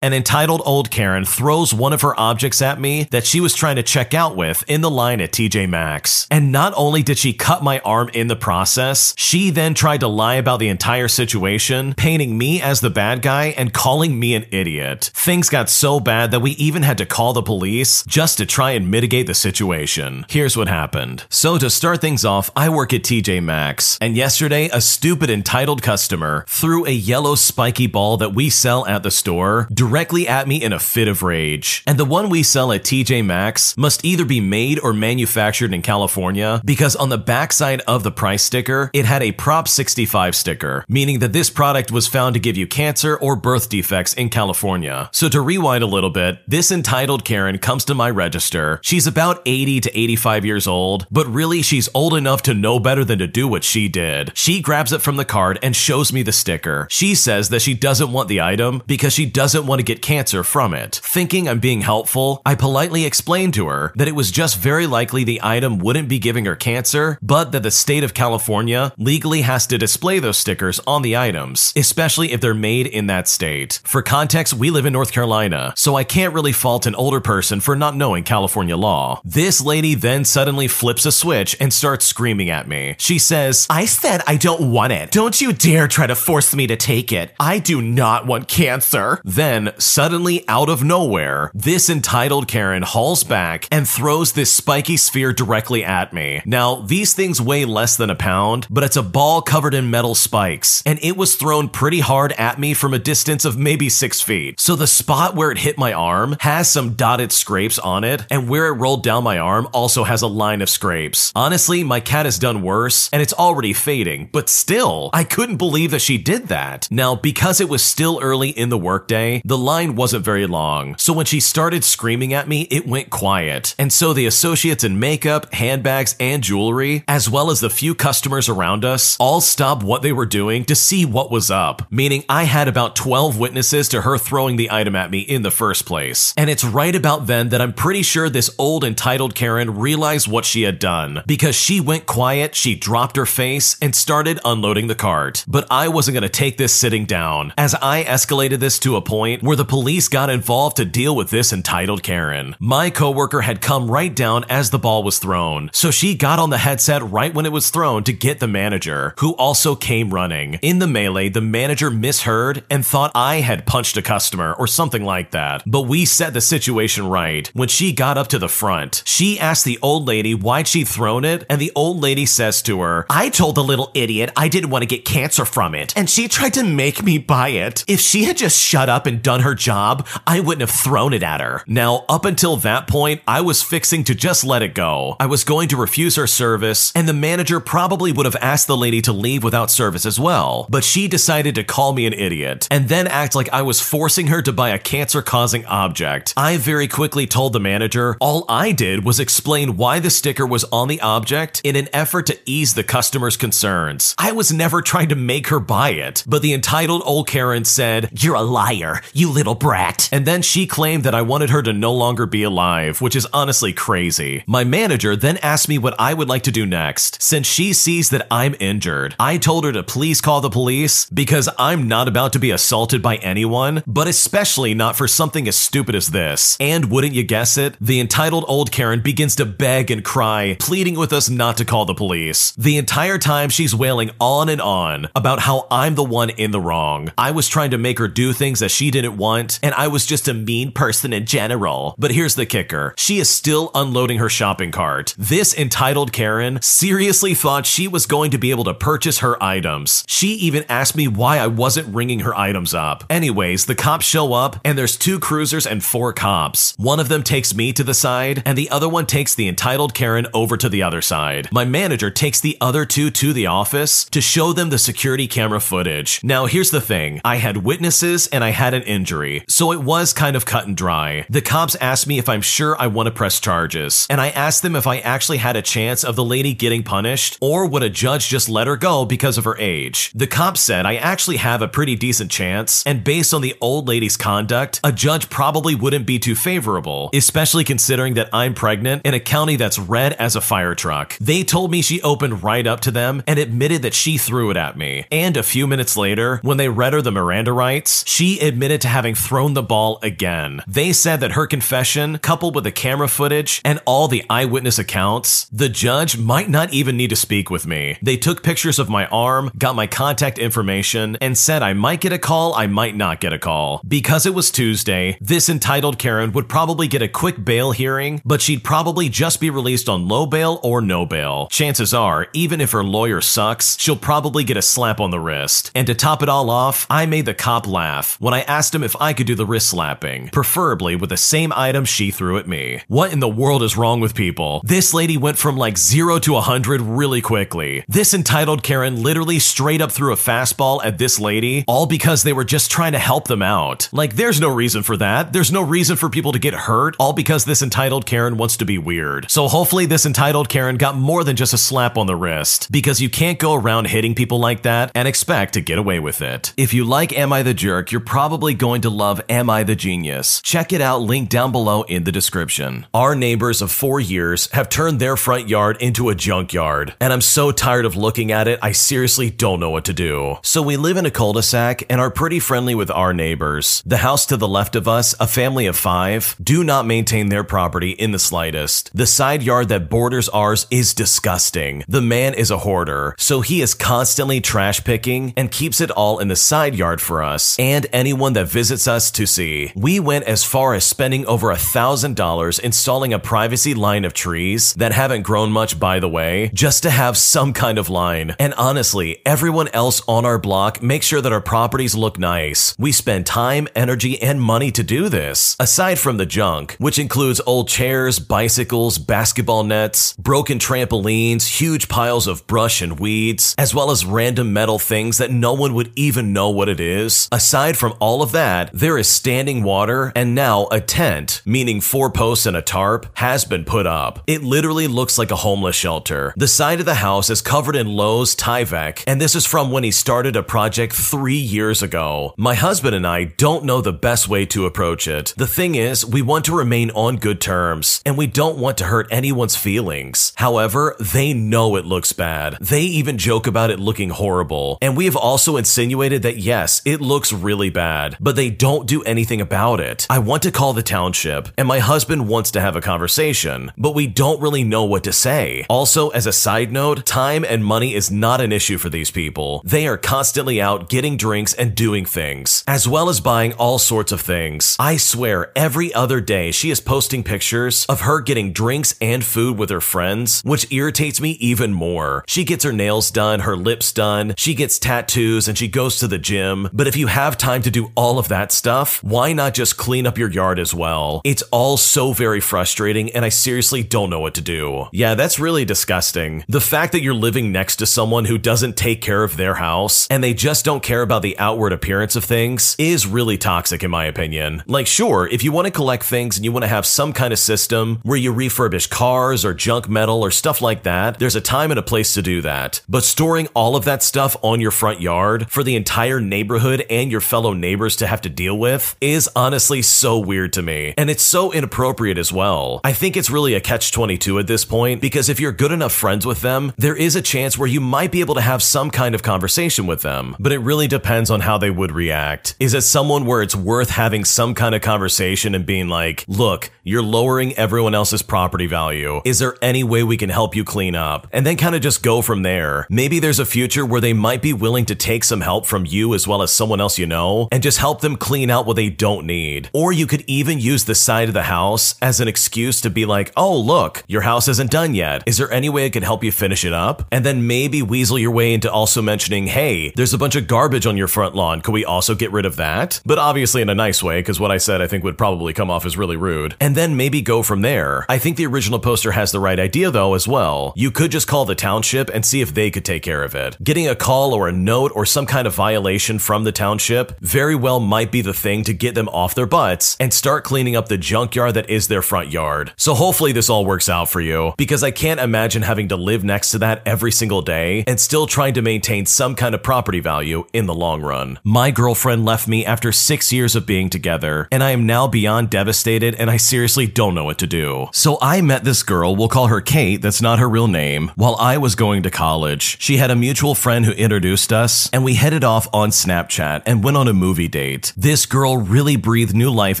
An entitled old Karen throws one of her objects at me that she was trying to check out with in the line at TJ Maxx. And not only did she cut my arm in the process, she then tried to lie about the entire situation, painting me as the bad guy and calling me an idiot. Things got so bad that we even had to call the police just to try and mitigate the situation. Here's what happened. So to start things off, I work at TJ Maxx, and yesterday a stupid entitled customer threw a yellow spiky ball that we sell at the store directly at me in a fit of rage. And the one we sell at TJ Maxx must either be made or manufactured in California because on the backside of the price sticker, it had a Prop 65 sticker, meaning that this product was found to give you cancer or birth defects in California. So to rewind a little bit, this entitled Karen comes to my register. She's about 80 to 85 years old, but really she's old enough to know better than to do what she did. She grabs it from the card and shows me the sticker. She says that she doesn't want the item because she doesn't want to get cancer from it. Thinking I'm being helpful, I politely explained to her that it was just very likely the item wouldn't be giving her cancer, but that the state of California legally has to display those stickers on the items, especially if they're made in that state. For context, we live in North Carolina, so I can't really fault an older person for not knowing California law. This lady then suddenly flips a switch and starts screaming at me. She says, I said I don't want it. Don't you dare try to force me to take it. I do not want cancer. Then, suddenly out of nowhere, this entitled Karen hauls back and throws this spiky sphere directly at me. Now, these things weigh less than a pound, but it's a ball covered in metal spikes, and it was thrown pretty hard at me from a distance of maybe six feet. So the spot where it hit my arm has some dotted scrapes on it, and where it rolled down my arm also has a line of scrapes. Honestly, my cat has done worse, and it's already fading, but still, I couldn't believe that she did that. Now, because it was still early in the workday, the line wasn't very long, so when she started screaming at me, it went quiet. And so the associates in makeup, handbags, and jewelry, as well as the few customers around us, all stopped what they were doing to see what was up, meaning I had about 12 witnesses to her throwing the item at me in the first place. And it's right about then that I'm pretty sure this old entitled Karen realized what she had done, because she went quiet, she dropped her face, and started unloading the cart. But I wasn't gonna take this sitting down, as I escalated this to a point where the police got involved to deal with this entitled Karen. My coworker had come right down as the ball was thrown, so she got on the headset right when it was thrown to get the manager, who also came running. In the melee, the manager misheard and thought I had punched a customer or something like that, but we set the situation right. When she got up to the front, she asked the old lady why she'd she thrown it, and the old lady says to her, I told the little idiot I didn't want to get cancer from it, and she tried to make me buy it. If she had just shut up and done her job, I wouldn't have thrown it at her. Now, up until that point, I was fixing to just let it go. I was going to refuse her service, and the manager probably would have asked the lady to leave without service as well. But she decided to call me an idiot, and then act like I was forcing her to buy a cancer causing object. I very quickly told the manager all I did was explain why the sticker was on the object in an effort to ease the customer's concerns. I was never trying to make her buy it, but the entitled old Karen said, You're a liar, you little brat. And then she claimed that I wanted her to no longer be alive, which is honestly crazy. My manager then asked me what I would like to do next, since she sees that I'm injured. I told her to please call the police because I'm not about to be assaulted by anyone, but especially not for something as stupid as this. And wouldn't you guess it? The entitled old Karen begins to beg and cry, pleading with us not to call the police. The entire time she's wailing on and on about how I'm the one in the wrong. I was trying to make her do things that she didn't want, and I was just a mean person in general. But here's the kicker she is still unloading her shopping cart. This entitled Karen seriously thought she was going to be able to purchase her items. She even asked me why I wasn't ringing her items up. Anyways, the cops show up, and there's two cruisers and four cops. One of them takes me to the side, and the other one takes the entitled Karen over to the other side. My manager takes the other two to the office to show them the security camera footage. Now, here's the thing I had witnesses and I had an injury, so it was kind of cut and dry. The cops asked me if I'm sure I want to press charges, and I asked them if I actually had a chance of the lady getting punished, or would a judge just let her go because of her age. The cops said I actually have a pretty decent chance, and based on the old lady's conduct, a judge probably wouldn't be too favorable, especially considering that I'm pregnant in a county that's red as a fire truck. They told me she opened right up to them and admitted that she threw it at me. And a few minutes later, when they read her the Miranda rights, she admitted to to having thrown the ball again. They said that her confession, coupled with the camera footage and all the eyewitness accounts, the judge might not even need to speak with me. They took pictures of my arm, got my contact information, and said I might get a call, I might not get a call. Because it was Tuesday, this entitled Karen would probably get a quick bail hearing, but she'd probably just be released on low bail or no bail. Chances are, even if her lawyer sucks, she'll probably get a slap on the wrist. And to top it all off, I made the cop laugh when I asked him if I could do the wrist slapping, preferably with the same item she threw at me. What in the world is wrong with people? This lady went from like 0 to 100 really quickly. This entitled Karen literally straight up threw a fastball at this lady, all because they were just trying to help them out. Like, there's no reason for that. There's no reason for people to get hurt, all because this entitled Karen wants to be weird. So hopefully, this entitled Karen got more than just a slap on the wrist, because you can't go around hitting people like that and expect to get away with it. If you like Am I the Jerk, you're probably going to love Am I the Genius. Check it out, link down below in the description. Our neighbors of four years have turned their front yard into a junkyard, and I'm so tired of looking at it, I seriously don't know what to do. So we live in a cul-de-sac and are pretty friendly with our neighbors. The house to the left of us, a family of five, do not maintain their property in the slightest. The side yard that borders ours is disgusting. The man is a hoarder, so he is constantly trash picking and keeps it all in the side yard for us and anyone that visits us to see. We went as far as spending over a thousand dollars installing a privacy line of trees that haven't grown much by the way, just to have some kind of line. And honestly, everyone else on our block makes sure that our properties look nice. We spend time, energy, and money to do this. Aside from the junk, which includes old chairs, bicycles, basketball nets, broken trampolines, huge piles of brush and weeds, as well as random metal things that no one would even know what it is. Aside from all of that, there is standing water and now a tent, meaning four posts and a tarp, has been put up. It literally looks like a homeless shelter. The side of the house is covered in Lowe's Tyvek, and this is from when he started a project three years ago. My husband and I don't know the best way to approach it. The thing is, we want to remain on good terms, and we don't want to hurt anyone's feelings. However, they know it looks bad. They even joke about it looking horrible, and we have also insinuated that yes, it looks really bad, but they don't do anything about it. I want to call the township, and my husband wants to have a conversation, but we don't really know what to say. Also, as a side note, time and money is not an issue for these people. They are constantly out getting drinks and doing things, as well as buying all sorts of things. I swear, every other day she is posting pictures of her getting drinks and food with her friends, which irritates me even more. She gets her nails done, her lips done, she gets tattoos, and she goes to the gym. But if you have time to do all of that stuff, why not just clean up your yard as well? It's all so very frustrating, and I seriously don't know what to do. Yeah, that's really disgusting. The fact that you're living next to someone who doesn't take care of their house and they just don't care about the outward appearance of things is really toxic, in my opinion. Like, sure, if you want to collect things and you want to have some kind of system where you refurbish cars or junk metal or stuff like that, there's a time and a place to do that. But storing all of that stuff on your front yard for the entire neighborhood and your fellow neighbors to have to deal with is honestly so weird to me. And it's so inappropriate as well. I think it's really a catch 22 at this point because if you're good enough friends with them, there is a chance where you might be able to have some kind of conversation with them. But it really depends on how they would react. Is it someone where it's worth having some kind of conversation and being like, look, you're lowering everyone else's property value. Is there any way we can help you clean up? And then kind of just go from there. Maybe there's a future where they might be willing to take some help from you as well as someone else you know and just help them clean out what they don't need. Or you could even use the side of the house as an excuse to be like, oh, look, your house isn't done yet. Is there any way I could help you finish it up? And then maybe weasel your way into also mentioning, hey, there's a bunch of garbage on your front lawn. Could we also get rid of that? But obviously in a nice way, because what I said I think would probably come off as really rude. And then maybe go from there. I think the original poster has the right idea though as well. You could just call the township and see if they could take care of it. Getting a call or a note or some kind of violation from the township very well might be the thing to get them off their butts and start cleaning up the junkyard that is their front yard. So hopefully this all works out for you because I can't imagine having to live next to that every single day and still trying to maintain some kind of property value in the long run. My girlfriend left me after six years of being together, and I am now beyond devastated and I seriously don't know what to do. So I met this girl, we'll call her Kate, that's not her real name, while I was going to college. She had a mutual friend who introduced us, and we headed off on Snapchat and went on a movie date. Date. This girl really breathed new life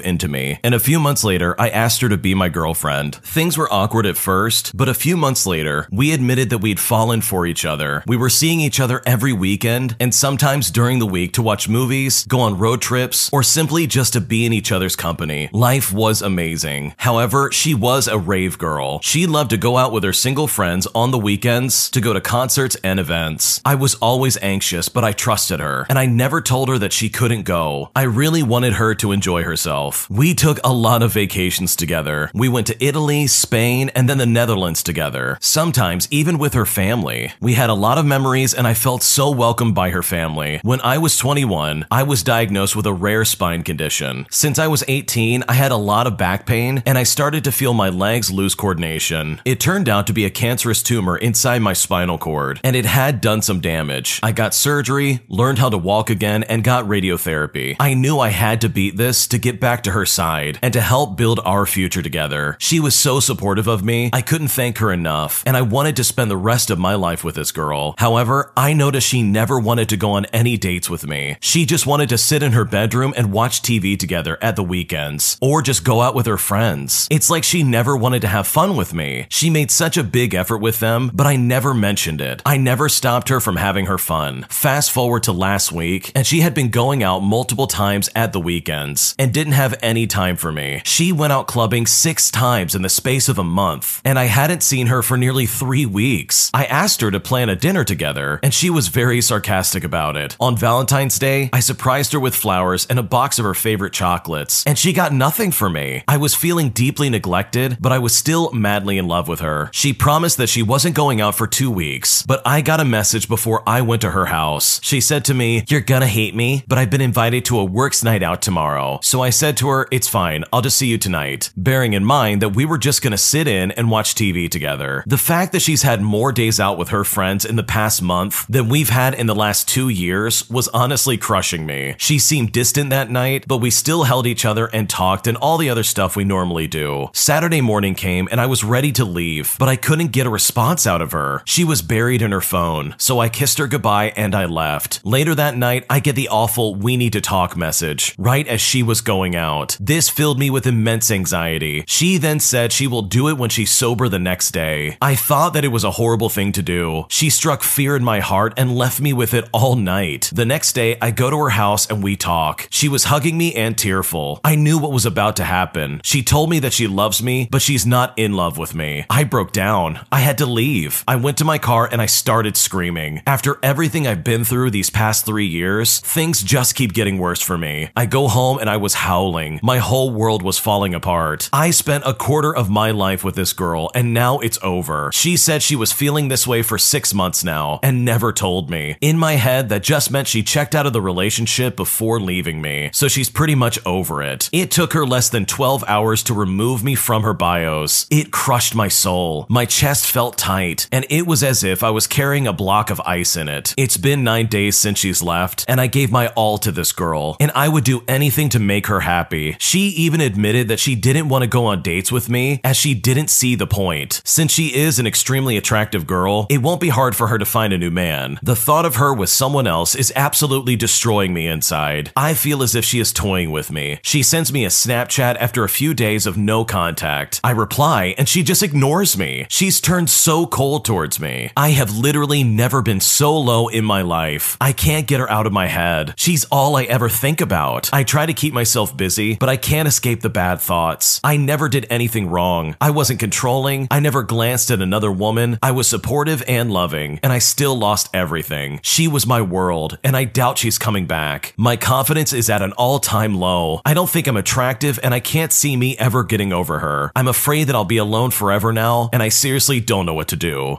into me, and a few months later, I asked her to be my girlfriend. Things were awkward at first, but a few months later, we admitted that we'd fallen for each other. We were seeing each other every weekend, and sometimes during the week to watch movies, go on road trips, or simply just to be in each other's company. Life was amazing. However, she was a rave girl. She loved to go out with her single friends on the weekends to go to concerts and events. I was always anxious, but I trusted her, and I never told her that she couldn't go. I really wanted her to enjoy herself. We took a lot of vacations together. We went to Italy, Spain, and then the Netherlands together, sometimes even with her family. We had a lot of memories, and I felt so welcomed by her family. When I was 21, I was diagnosed with a rare spine condition. Since I was 18, I had a lot of back pain, and I started to feel my legs lose coordination. It turned out to be a cancerous tumor inside my spinal cord, and it had done some damage. I got surgery, learned how to walk again, and got radiotherapy. I knew I had to beat this to get back to her side and to help build our future together. She was so supportive of me, I couldn't thank her enough, and I wanted to spend the rest of my life with this girl. However, I noticed she never wanted to go on any dates with me. She just wanted to sit in her bedroom and watch TV together at the weekends, or just go out with her friends. It's like she never wanted to have fun with me. She made such a big effort with them, but I never mentioned it. I never stopped her from having her fun. Fast forward to last week, and she had been going out multiple times at the weekends and didn't have any time for me. She went out clubbing six times in the space of a month, and I hadn't seen her for nearly three weeks. I asked her to plan a dinner together, and she was very sarcastic about it. On Valentine's Day, I surprised her with flowers and a box of her favorite chocolates, and she got nothing for me. I was feeling deeply neglected, but I was still madly in love with her. She promised that she wasn't going out for two weeks, but I got a message before I went to her house. She said to me, You're gonna hate me, but I've been invited a works night out tomorrow. So I said to her, It's fine, I'll just see you tonight, bearing in mind that we were just gonna sit in and watch TV together. The fact that she's had more days out with her friends in the past month than we've had in the last two years was honestly crushing me. She seemed distant that night, but we still held each other and talked and all the other stuff we normally do. Saturday morning came and I was ready to leave, but I couldn't get a response out of her. She was buried in her phone, so I kissed her goodbye and I left. Later that night, I get the awful we need to talk message right as she was going out. This filled me with immense anxiety. She then said she will do it when she's sober the next day. I thought that it was a horrible thing to do. She struck fear in my heart and left me with it all night. The next day, I go to her house and we talk. She was hugging me and tearful. I knew what was about to happen. She told me that she loves me, but she's not in love with me. I broke down. I had to leave. I went to my car and I started screaming. After everything I've been through these past three years, things just keep getting worse for me. I go home and I was howling. My whole world was falling apart. I spent a quarter of my life with this girl and now it's over. She said she was feeling this way for six months now and never told me. In my head, that just meant she checked out of the relationship before leaving me, so she's pretty much over it. It took her less than 12 hours to remove me from her bios. It crushed my soul. My chest felt tight, and it was as if I was carrying a block of ice in it. It's been nine days since she's left, and I gave my all to this girl, and I would do anything to make her happy. She even admitted that she didn't want to go on dates with me as she didn't see the point. Since she is an extremely attractive girl, it won't be hard for her to find a new man. The thought of her with someone else is absolutely destroying me inside. I feel as if she is toying with me. She sends me a Snapchat after a few days of no contact. I reply, and she just ignores me. She's turned so cold towards me. I have literally never been so low in my life. I can't get her out of my head. She's all I ever think about. I try to keep myself busy, but I can't escape the bad thoughts. I never did anything wrong. I wasn't controlling. I never glanced at another woman. I was supportive and loving, and I still lost everything. She was my world, and I doubt she's coming back. My confidence is at an all time low. I don't think I'm attractive, and I can't see me ever getting over her. I'm afraid that I'll be alone forever now, and I seriously don't know what to do.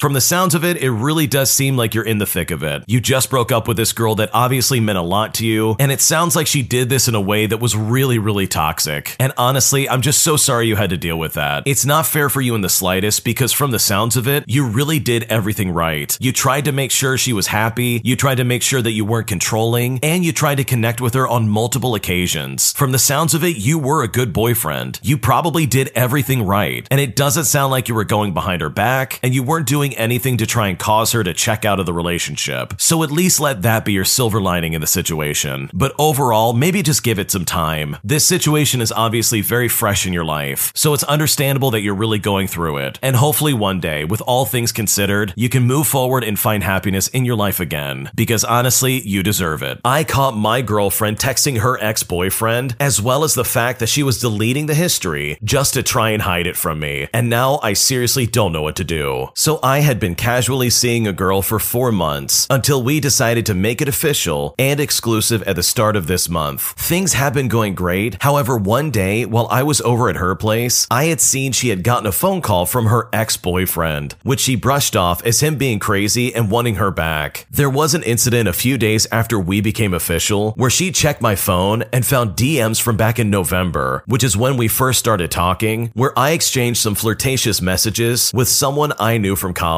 From the sounds of it, it really does seem like you're in the thick of it. You just broke up with this girl that obviously meant a lot to you, and it sounds like she did this in a way that was really, really toxic. And honestly, I'm just so sorry you had to deal with that. It's not fair for you in the slightest because from the sounds of it, you really did everything right. You tried to make sure she was happy, you tried to make sure that you weren't controlling, and you tried to connect with her on multiple occasions. From the sounds of it, you were a good boyfriend. You probably did everything right, and it doesn't sound like you were going behind her back, and you weren't doing anything to try and cause her to check out of the relationship. So at least let that be your silver lining in the situation. But overall, maybe just give it some time. This situation is obviously very fresh in your life, so it's understandable that you're really going through it. And hopefully one day, with all things considered, you can move forward and find happiness in your life again. Because honestly, you deserve it. I caught my girlfriend texting her ex boyfriend, as well as the fact that she was deleting the history just to try and hide it from me. And now I seriously don't know what to do. So I had been casually seeing a girl for four months until we decided to make it official and exclusive at the start of this month. Things have been going great. However, one day while I was over at her place, I had seen she had gotten a phone call from her ex boyfriend, which she brushed off as him being crazy and wanting her back. There was an incident a few days after we became official where she checked my phone and found DMs from back in November, which is when we first started talking, where I exchanged some flirtatious messages with someone I knew from college.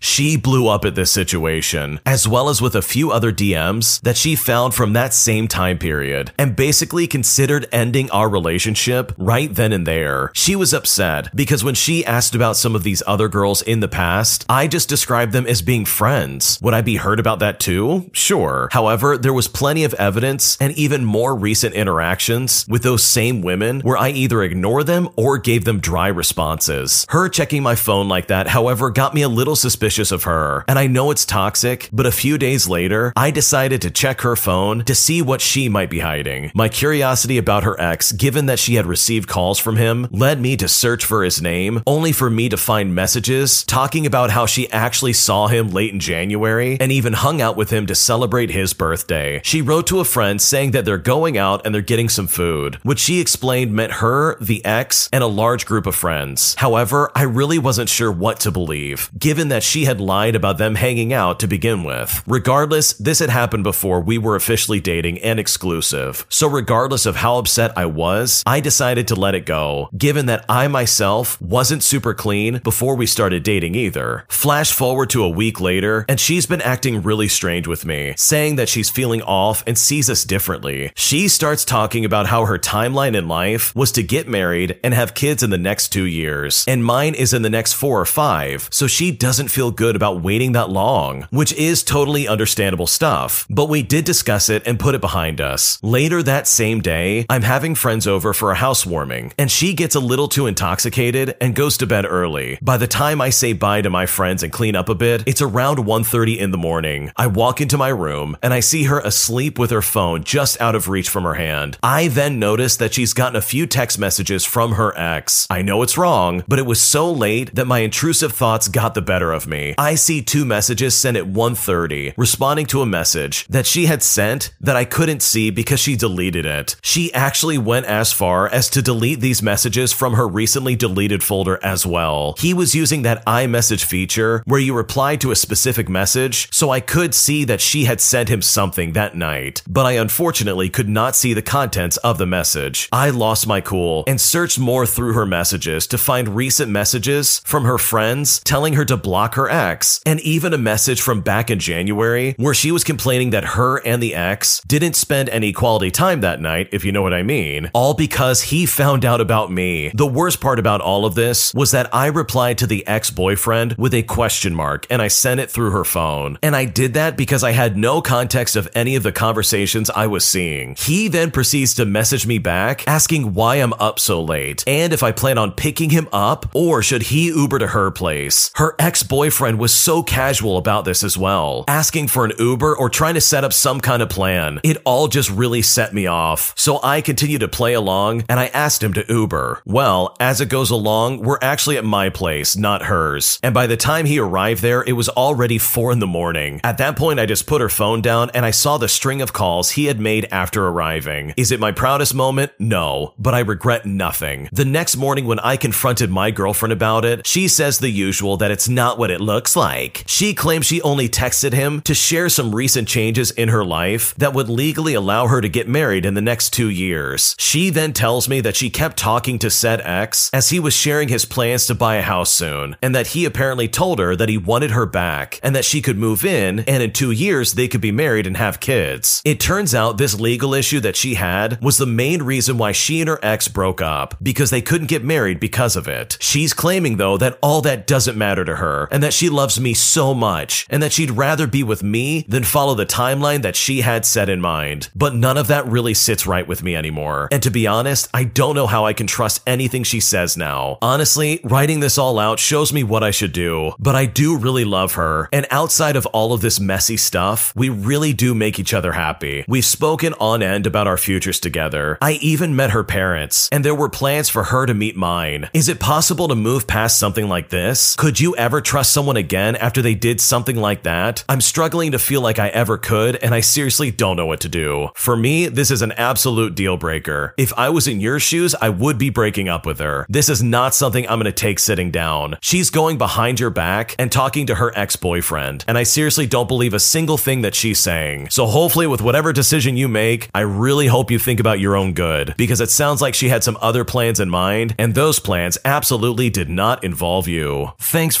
She blew up at this situation, as well as with a few other DMs that she found from that same time period, and basically considered ending our relationship right then and there. She was upset because when she asked about some of these other girls in the past, I just described them as being friends. Would I be hurt about that too? Sure. However, there was plenty of evidence and even more recent interactions with those same women where I either ignore them or gave them dry responses. Her checking my phone like that, however, got me a little suspicious of her. And I know it's toxic, but a few days later, I decided to check her phone to see what she might be hiding. My curiosity about her ex, given that she had received calls from him, led me to search for his name, only for me to find messages talking about how she actually saw him late in January and even hung out with him to celebrate his birthday. She wrote to a friend saying that they're going out and they're getting some food, which she explained meant her, the ex, and a large group of friends. However, I really wasn't sure what to believe. Given that she had lied about them hanging out to begin with. Regardless, this had happened before we were officially dating and exclusive. So, regardless of how upset I was, I decided to let it go, given that I myself wasn't super clean before we started dating either. Flash forward to a week later, and she's been acting really strange with me, saying that she's feeling off and sees us differently. She starts talking about how her timeline in life was to get married and have kids in the next two years, and mine is in the next four or five, so she doesn't feel good about waiting that long, which is totally understandable stuff. But we did discuss it and put it behind us. Later that same day, I'm having friends over for a housewarming, and she gets a little too intoxicated and goes to bed early. By the time I say bye to my friends and clean up a bit, it's around 1:30 in the morning. I walk into my room and I see her asleep with her phone just out of reach from her hand. I then notice that she's gotten a few text messages from her ex. I know it's wrong, but it was so late that my intrusive thoughts got the better of me. I see two messages sent at 1:30 responding to a message that she had sent that I couldn't see because she deleted it. She actually went as far as to delete these messages from her recently deleted folder as well. He was using that iMessage feature where you reply to a specific message, so I could see that she had sent him something that night, but I unfortunately could not see the contents of the message. I lost my cool and searched more through her messages to find recent messages from her friends telling her to block her ex, and even a message from back in January where she was complaining that her and the ex didn't spend any quality time that night, if you know what I mean, all because he found out about me. The worst part about all of this was that I replied to the ex boyfriend with a question mark and I sent it through her phone. And I did that because I had no context of any of the conversations I was seeing. He then proceeds to message me back asking why I'm up so late and if I plan on picking him up or should he Uber to her place. Her ex boyfriend was so casual about this as well, asking for an Uber or trying to set up some kind of plan. It all just really set me off. So I continued to play along and I asked him to Uber. Well, as it goes along, we're actually at my place, not hers. And by the time he arrived there, it was already four in the morning. At that point, I just put her phone down and I saw the string of calls he had made after arriving. Is it my proudest moment? No, but I regret nothing. The next morning, when I confronted my girlfriend about it, she says the usual that it's not what it looks like. She claims she only texted him to share some recent changes in her life that would legally allow her to get married in the next two years. She then tells me that she kept talking to said ex as he was sharing his plans to buy a house soon, and that he apparently told her that he wanted her back and that she could move in, and in two years they could be married and have kids. It turns out this legal issue that she had was the main reason why she and her ex broke up, because they couldn't get married because of it. She's claiming, though, that all that doesn't matter to her, and that she loves me so much, and that she'd rather be with me than follow the timeline that she had set in mind. But none of that really sits right with me anymore. And to be honest, I don't know how I can trust anything she says now. Honestly, writing this all out shows me what I should do, but I do really love her. And outside of all of this messy stuff, we really do make each other happy. We've spoken on end about our futures together. I even met her parents, and there were plans for her to meet mine. Is it possible to move past something like this? Could you ever trust someone again after they did something like that? I'm struggling to feel like I ever could, and I seriously don't know what to do. For me, this is an absolute deal breaker. If I was in your shoes, I would be breaking up with her. This is not something I'm gonna take sitting down. She's going behind your back and talking to her ex boyfriend, and I seriously don't believe a single thing that she's saying. So hopefully, with whatever decision you make, I really hope you think about your own good, because it sounds like she had some other plans in mind, and those plans absolutely did not involve you. Thanks